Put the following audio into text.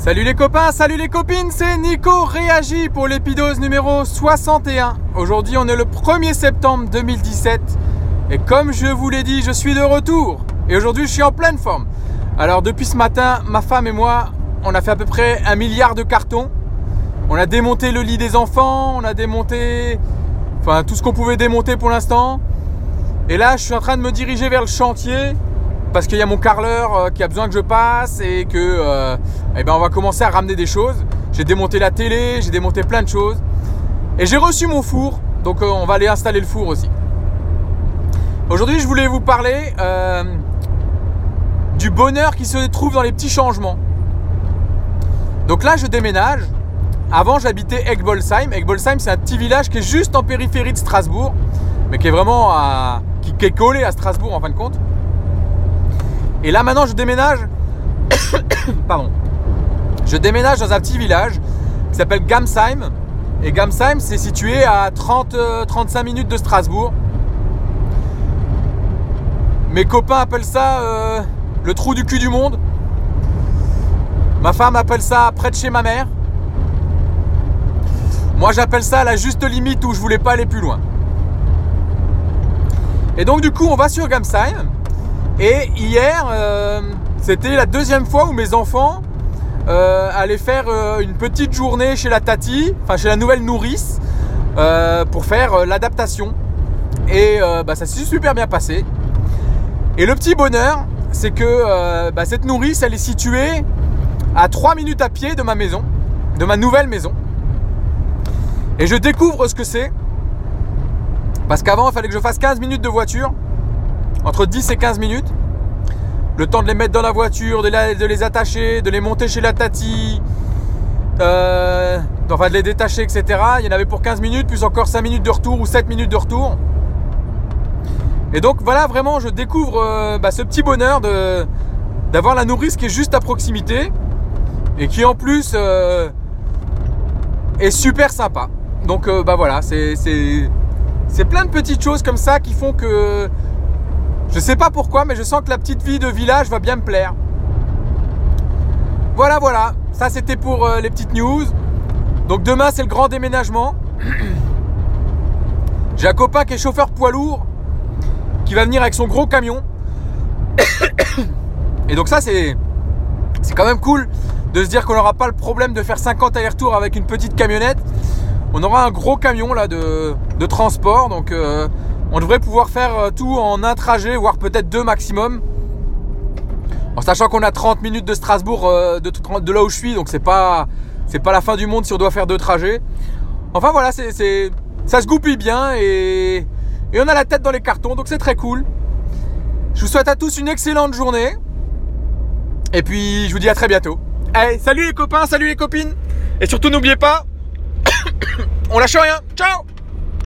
Salut les copains, salut les copines, c'est Nico Réagi pour l'épidose numéro 61. Aujourd'hui on est le 1er septembre 2017 et comme je vous l'ai dit, je suis de retour. Et aujourd'hui je suis en pleine forme. Alors depuis ce matin, ma femme et moi, on a fait à peu près un milliard de cartons. On a démonté le lit des enfants, on a démonté enfin tout ce qu'on pouvait démonter pour l'instant. Et là je suis en train de me diriger vers le chantier parce qu'il y a mon carreleur euh, qui a besoin que je passe et que euh, eh ben on va commencer à ramener des choses. J'ai démonté la télé, j'ai démonté plein de choses. Et j'ai reçu mon four, donc euh, on va aller installer le four aussi. Aujourd'hui, je voulais vous parler du bonheur qui se trouve dans les petits changements. Donc là, je déménage. Avant, j'habitais Egbolsheim. Egbolsheim, c'est un petit village qui est juste en périphérie de Strasbourg, mais qui est vraiment qui est collé à Strasbourg en fin de compte. Et là maintenant je déménage. Je déménage dans un petit village qui s'appelle Gamsheim. Et Gamsheim c'est situé à 30-35 euh, minutes de Strasbourg. Mes copains appellent ça euh, le trou du cul du monde. Ma femme appelle ça près de chez ma mère. Moi j'appelle ça la juste limite où je voulais pas aller plus loin. Et donc du coup on va sur Gamsheim. Et hier, euh, c'était la deuxième fois où mes enfants euh, allaient faire euh, une petite journée chez la Tati, enfin chez la nouvelle nourrice, pour faire l'adaptation. Et bah, ça s'est super bien passé. Et le petit bonheur, c'est que bah, cette nourrice, elle est située à 3 minutes à pied de ma maison, de ma nouvelle maison. Et je découvre ce que c'est. Parce qu'avant, il fallait que je fasse 15 minutes de voiture entre 10 et 15 minutes. Le temps de les mettre dans la voiture, de, les attacher, de les monter chez la tati, euh, enfin de les détacher, etc. Il y en avait pour 15 minutes, plus encore 5 minutes de retour ou 7 minutes de retour. Et donc voilà, vraiment, je découvre euh, bah, ce petit bonheur de, d'avoir la nourrice qui est juste à proximité et qui en plus euh, est super sympa. Donc bah voilà, c'est, c'est plein de petites choses comme ça qui font que je sais pas pourquoi, mais je sens que la petite vie de village va bien me plaire. Voilà, voilà. Ça, c'était pour euh, les petites news. Donc demain, c'est le grand déménagement. J'ai un copain qui est chauffeur poids lourd, qui va venir avec son gros camion. Et donc ça, c'est c'est quand même cool de se dire qu'on n'aura pas le problème de faire 50 allers-retours avec une petite camionnette. On aura un gros camion là de, transport, donc euh, on devrait pouvoir faire euh, tout en un trajet, voire peut-être deux maximum. En sachant qu'on a 30 minutes de Strasbourg euh, de, là où je suis, donc c'est pas, pas la fin du monde si on doit faire deux trajets. Enfin voilà, c'est, ça se goupille bien et, on a la tête dans les cartons, donc c'est très cool. Je vous souhaite à tous une excellente journée. Et puis je vous dis à très bientôt. Salut les copains, salut les copines. Et surtout n'oubliez pas, on lâche rien. Ciao